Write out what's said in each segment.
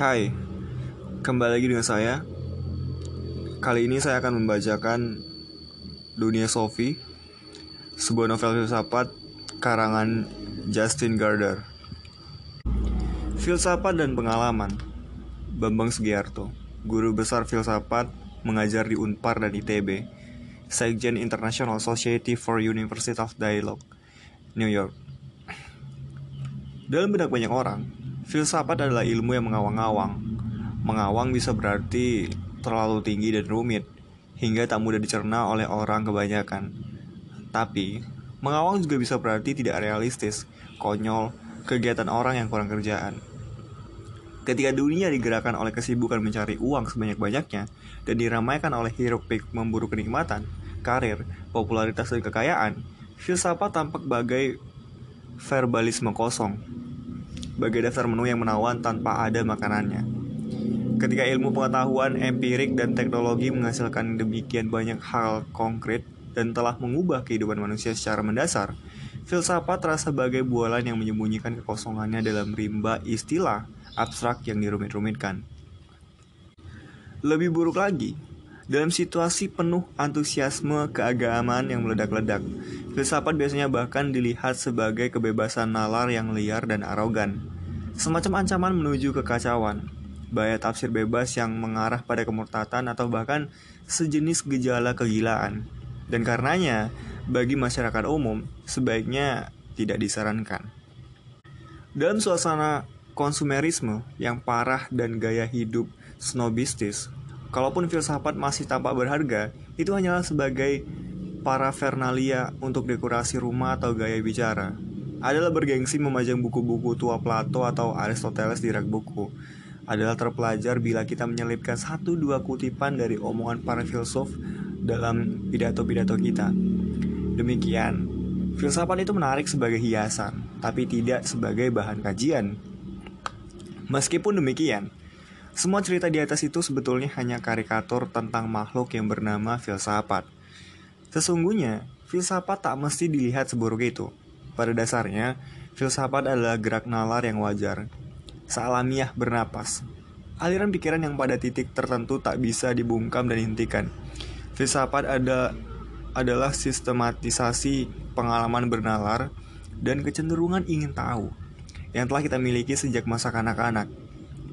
Hai, kembali lagi dengan saya. Kali ini saya akan membacakan Dunia Sophie, sebuah novel filsafat karangan Justin Gardner. Filsafat dan pengalaman Bambang Sugiarto, guru besar filsafat mengajar di Unpar dan ITB, Sekjen International Society for University of Dialogue, New York. Dalam benak banyak orang, filsafat adalah ilmu yang mengawang-awang. Mengawang bisa berarti terlalu tinggi dan rumit, hingga tak mudah dicerna oleh orang kebanyakan. Tapi, mengawang juga bisa berarti tidak realistis, konyol, kegiatan orang yang kurang kerjaan. Ketika dunia digerakkan oleh kesibukan mencari uang sebanyak-banyaknya dan diramaikan oleh hiruk pikuk memburu kenikmatan, karir, popularitas dan kekayaan, filsafat tampak bagai verbalisme kosong, sebagai daftar menu yang menawan tanpa ada makanannya. Ketika ilmu pengetahuan, empirik, dan teknologi menghasilkan demikian banyak hal konkret dan telah mengubah kehidupan manusia secara mendasar, filsafat terasa sebagai bualan yang menyembunyikan kekosongannya dalam rimba istilah abstrak yang dirumit-rumitkan. Lebih buruk lagi, dalam situasi penuh antusiasme keagamaan yang meledak-ledak, filsafat biasanya bahkan dilihat sebagai kebebasan nalar yang liar dan arogan. Semacam ancaman menuju kekacauan, bahaya tafsir bebas yang mengarah pada kemurtatan atau bahkan sejenis gejala kegilaan. Dan karenanya, bagi masyarakat umum, sebaiknya tidak disarankan. Dalam suasana konsumerisme yang parah dan gaya hidup snobistis, kalaupun filsafat masih tampak berharga, itu hanyalah sebagai parafernalia untuk dekorasi rumah atau gaya bicara. Adalah bergengsi memajang buku-buku tua Plato atau Aristoteles di rak buku. Adalah terpelajar bila kita menyelipkan satu dua kutipan dari omongan para filsuf dalam pidato-pidato kita. Demikian, filsafat itu menarik sebagai hiasan, tapi tidak sebagai bahan kajian. Meskipun demikian, semua cerita di atas itu sebetulnya hanya karikatur tentang makhluk yang bernama filsafat. Sesungguhnya, filsafat tak mesti dilihat seburuk itu. Pada dasarnya, filsafat adalah gerak nalar yang wajar. Sealamiah bernapas. Aliran pikiran yang pada titik tertentu tak bisa dibungkam dan dihentikan. Filsafat ada adalah sistematisasi pengalaman bernalar dan kecenderungan ingin tahu yang telah kita miliki sejak masa kanak-kanak.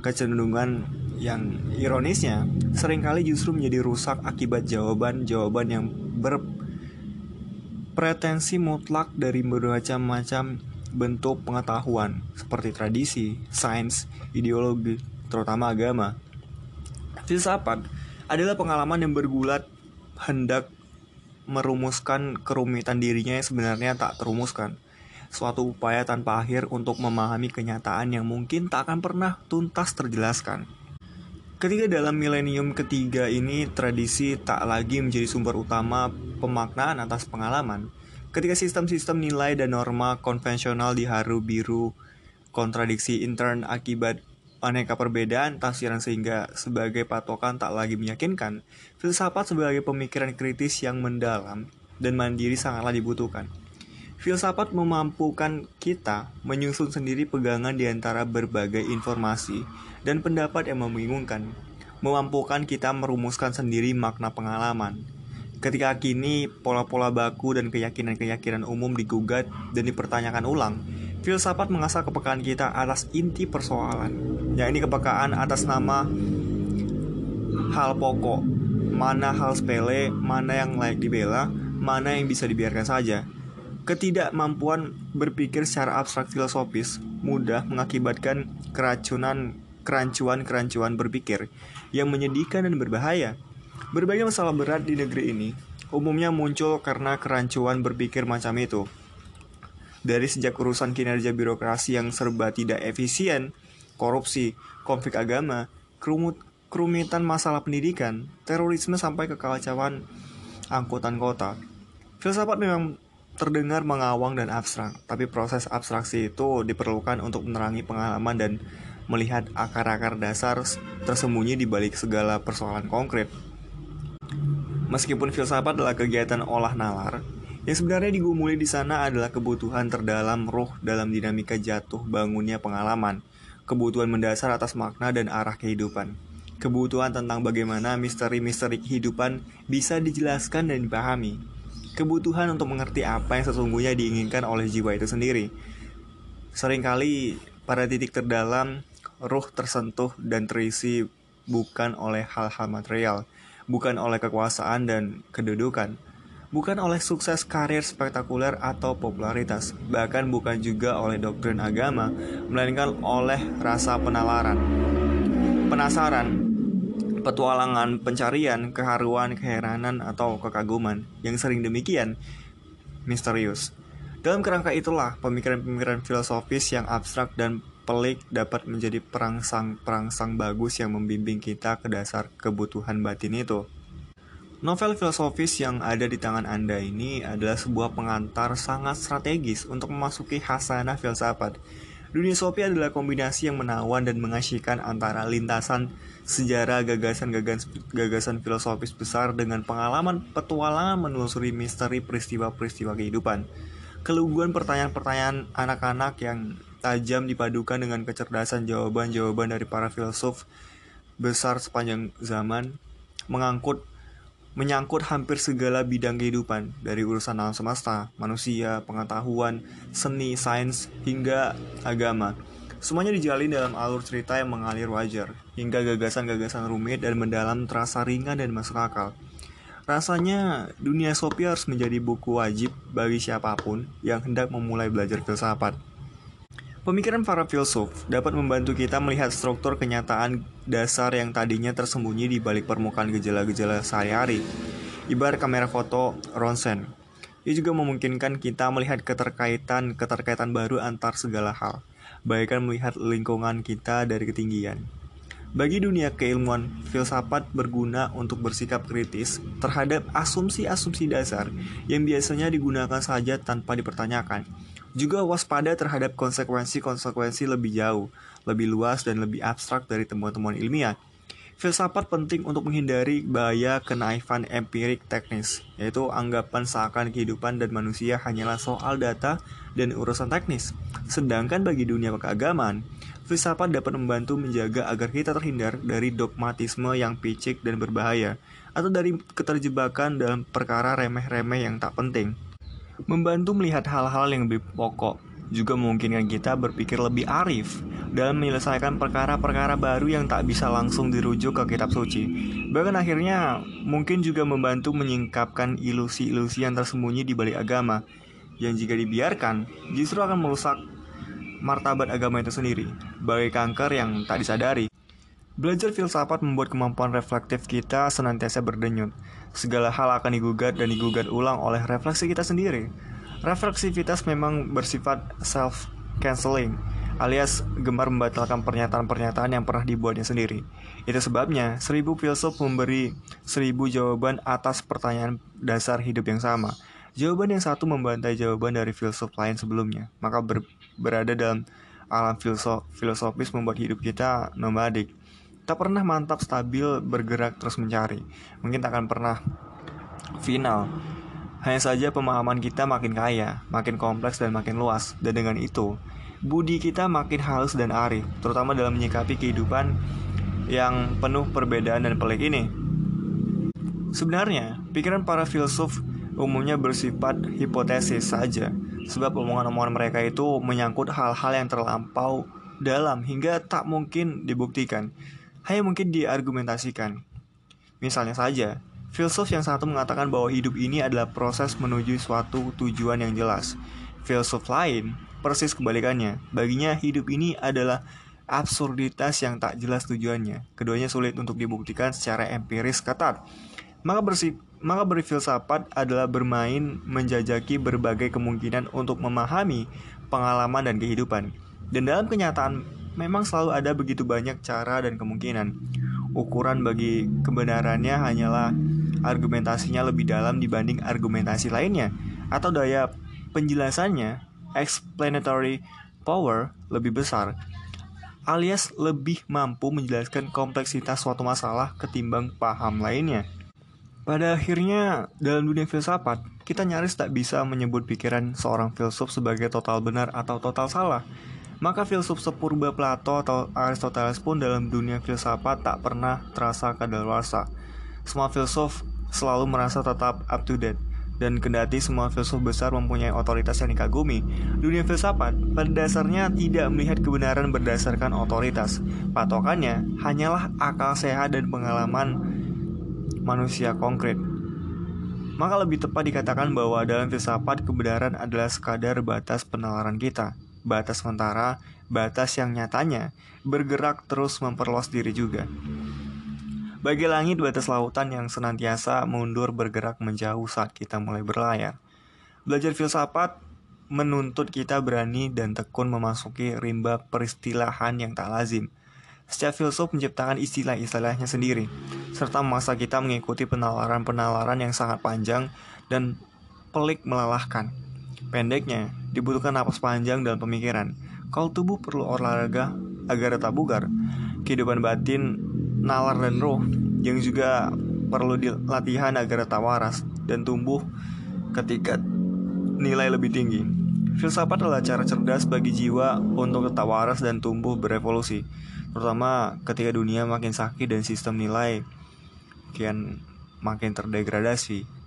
Kecenderungan yang ironisnya sering kali justru menjadi rusak akibat jawaban-jawaban yang ber pretensi mutlak dari bermacam-macam bentuk pengetahuan seperti tradisi, sains, ideologi, terutama agama. Filsafat adalah pengalaman yang bergulat hendak merumuskan kerumitan dirinya yang sebenarnya tak terumuskan. Suatu upaya tanpa akhir untuk memahami kenyataan yang mungkin tak akan pernah tuntas terjelaskan. Ketika dalam milenium ketiga ini tradisi tak lagi menjadi sumber utama pemaknaan atas pengalaman, ketika sistem-sistem nilai dan norma konvensional diharu biru kontradiksi intern akibat aneka perbedaan tafsiran sehingga sebagai patokan tak lagi meyakinkan, filsafat sebagai pemikiran kritis yang mendalam dan mandiri sangatlah dibutuhkan. Filsafat memampukan kita menyusun sendiri pegangan di antara berbagai informasi dan pendapat yang membingungkan, memampukan kita merumuskan sendiri makna pengalaman. Ketika kini pola-pola baku dan keyakinan-keyakinan umum digugat dan dipertanyakan ulang, filsafat mengasah kepekaan kita atas inti persoalan, yakni kepekaan atas nama hal pokok, mana hal sepele, mana yang layak dibela, mana yang bisa dibiarkan saja. Ketidakmampuan berpikir secara abstrak filosofis mudah mengakibatkan keracunan kerancuan-kerancuan berpikir yang menyedihkan dan berbahaya. Berbagai masalah berat di negeri ini umumnya muncul karena kerancuan berpikir macam itu. Dari sejak urusan kinerja birokrasi yang serba tidak efisien, korupsi, konflik agama, kerumut, kerumitan masalah pendidikan, terorisme sampai kekacauan angkutan kota. Filsafat memang terdengar mengawang dan abstrak, tapi proses abstraksi itu diperlukan untuk menerangi pengalaman dan melihat akar-akar dasar tersembunyi di balik segala persoalan konkret. Meskipun filsafat adalah kegiatan olah nalar, yang sebenarnya digumuli di sana adalah kebutuhan terdalam roh dalam dinamika jatuh bangunnya pengalaman, kebutuhan mendasar atas makna dan arah kehidupan. Kebutuhan tentang bagaimana misteri-misteri kehidupan bisa dijelaskan dan dipahami. Kebutuhan untuk mengerti apa yang sesungguhnya diinginkan oleh jiwa itu sendiri. Seringkali pada titik terdalam, ruh tersentuh dan terisi bukan oleh hal-hal material, bukan oleh kekuasaan dan kedudukan, bukan oleh sukses karir spektakuler atau popularitas, bahkan bukan juga oleh doktrin agama, melainkan oleh rasa penalaran, penasaran, petualangan, pencarian, keharuan, keheranan, atau kekaguman yang sering demikian misterius. Dalam kerangka itulah, pemikiran-pemikiran filosofis yang abstrak dan pelik dapat menjadi perangsang-perangsang bagus yang membimbing kita ke dasar kebutuhan batin itu. Novel filosofis yang ada di tangan Anda ini adalah sebuah pengantar sangat strategis untuk memasuki hasanah filsafat. Dunia Sopi adalah kombinasi yang menawan dan mengasyikkan antara lintasan sejarah gagasan-gagasan filosofis besar dengan pengalaman petualangan menelusuri misteri peristiwa-peristiwa kehidupan. Keluguan pertanyaan-pertanyaan anak-anak yang tajam dipadukan dengan kecerdasan jawaban-jawaban dari para filsuf besar sepanjang zaman mengangkut menyangkut hampir segala bidang kehidupan, dari urusan alam semesta, manusia, pengetahuan, seni, sains, hingga agama. Semuanya dijalin dalam alur cerita yang mengalir wajar, hingga gagasan-gagasan rumit dan mendalam terasa ringan dan masuk akal. Rasanya, dunia Sopi harus menjadi buku wajib bagi siapa pun yang hendak memulai belajar filsafat. Pemikiran para filsuf dapat membantu kita melihat struktur kenyataan dasar yang tadinya tersembunyi di balik permukaan gejala-gejala sehari-hari. Ibarat kamera foto ronsen. Ia juga memungkinkan kita melihat keterkaitan-keterkaitan baru antar segala hal, bahkan melihat lingkungan kita dari ketinggian. Bagi dunia keilmuan, filsafat berguna untuk bersikap kritis terhadap asumsi-asumsi dasar yang biasanya digunakan saja tanpa dipertanyakan juga waspada terhadap konsekuensi-konsekuensi lebih jauh, lebih luas dan lebih abstrak dari temuan-temuan ilmiah. Filsafat penting untuk menghindari bahaya kenaifan empirik teknis, yaitu anggapan seakan kehidupan dan manusia hanyalah soal data dan urusan teknis. Sedangkan bagi dunia keagamaan, filsafat dapat membantu menjaga agar kita terhindar dari dogmatisme yang picik dan berbahaya, atau dari keterjebakan dalam perkara remeh-remeh yang tak penting. Membantu melihat hal-hal yang lebih pokok juga memungkinkan kita berpikir lebih arif dalam menyelesaikan perkara-perkara baru yang tak bisa langsung dirujuk ke kitab suci. Bahkan akhirnya mungkin juga membantu menyingkapkan ilusi-ilusi yang tersembunyi di balik agama yang jika dibiarkan justru akan merusak martabat agama itu sendiri, bagai kanker yang tak disadari. Belajar filsafat membuat kemampuan reflektif kita senantiasa berdenyut. Segala hal akan digugat dan digugat ulang oleh refleksi kita sendiri. Refleksivitas memang bersifat self-canceling, alias gemar membatalkan pernyataan-pernyataan yang pernah dibuatnya sendiri. Itu sebabnya seribu filsuf memberi seribu jawaban atas pertanyaan dasar hidup yang sama. Jawaban yang satu membantai jawaban dari filsuf lain sebelumnya, maka ber berada dalam alam filosofis membuat hidup kita nomadik tak pernah mantap stabil bergerak terus mencari. Mungkin tak akan pernah final. Hanya saja pemahaman kita makin kaya makin kompleks dan makin luas. Dan dengan itu budi kita makin halus dan arif terutama dalam menyikapi kehidupan yang penuh perbedaan dan pelik ini. Sebenarnya pikiran para filsuf umumnya bersifat hipotesis saja sebab omongan-omongan mereka itu menyangkut hal-hal yang terlampau dalam hingga tak mungkin dibuktikan hanya mungkin diargumentasikan. Misalnya saja, filsuf yang satu mengatakan bahwa hidup ini adalah proses menuju suatu tujuan yang jelas. Filsuf lain, persis kebalikannya, baginya hidup ini adalah absurditas yang tak jelas tujuannya. Keduanya sulit untuk dibuktikan secara empiris ketat. Maka bersih maka berfilsafat adalah bermain menjajaki berbagai kemungkinan untuk memahami pengalaman dan kehidupan. Dan dalam kenyataan memang selalu ada begitu banyak cara dan kemungkinan. Ukuran bagi kebenarannya hanyalah argumentasinya lebih dalam dibanding argumentasi lainnya, atau daya penjelasannya, explanatory power, lebih besar, alias lebih mampu menjelaskan kompleksitas suatu masalah ketimbang paham lainnya. Pada akhirnya, dalam dunia filsafat, kita nyaris tak bisa menyebut pikiran seorang filsuf sebagai total benar atau total salah. Maka filsuf sepurba Plato atau Aristoteles pun dalam dunia filsafat tak pernah terasa kadaluarsa. Semua filsuf selalu merasa tetap up to date. Dan kendati semua filsuf besar mempunyai otoritas yang dikagumi, dunia filsafat pada dasarnya tidak melihat kebenaran berdasarkan otoritas. Patokannya hanyalah akal sehat dan pengalaman manusia konkret. Maka lebih tepat dikatakan bahwa dalam filsafat kebenaran adalah sekadar batas penalaran kita, batas sementara, batas yang nyatanya bergerak terus memperluas diri juga. Bagi langit batas lautan yang senantiasa mundur bergerak menjauh saat kita mulai berlayar. Belajar filsafat menuntut kita berani dan tekun memasuki rimba peristilahan yang tak lazim. Setiap filsuf menciptakan istilah-istilahnya sendiri, serta memaksa kita mengikuti penalaran-penalaran yang sangat panjang dan pelik melelahkan. Pendeknya, dibutuhkan napas panjang dalam pemikiran. Kalau tubuh perlu olahraga agar tetap bugar, kehidupan batin nalar dan roh yang juga perlu dilatihan agar tetap waras dan tumbuh ketika nilai lebih tinggi. Filsafat adalah cara cerdas bagi jiwa untuk tetap waras dan tumbuh berevolusi, terutama ketika dunia makin sakit dan sistem nilai kian makin terdegradasi.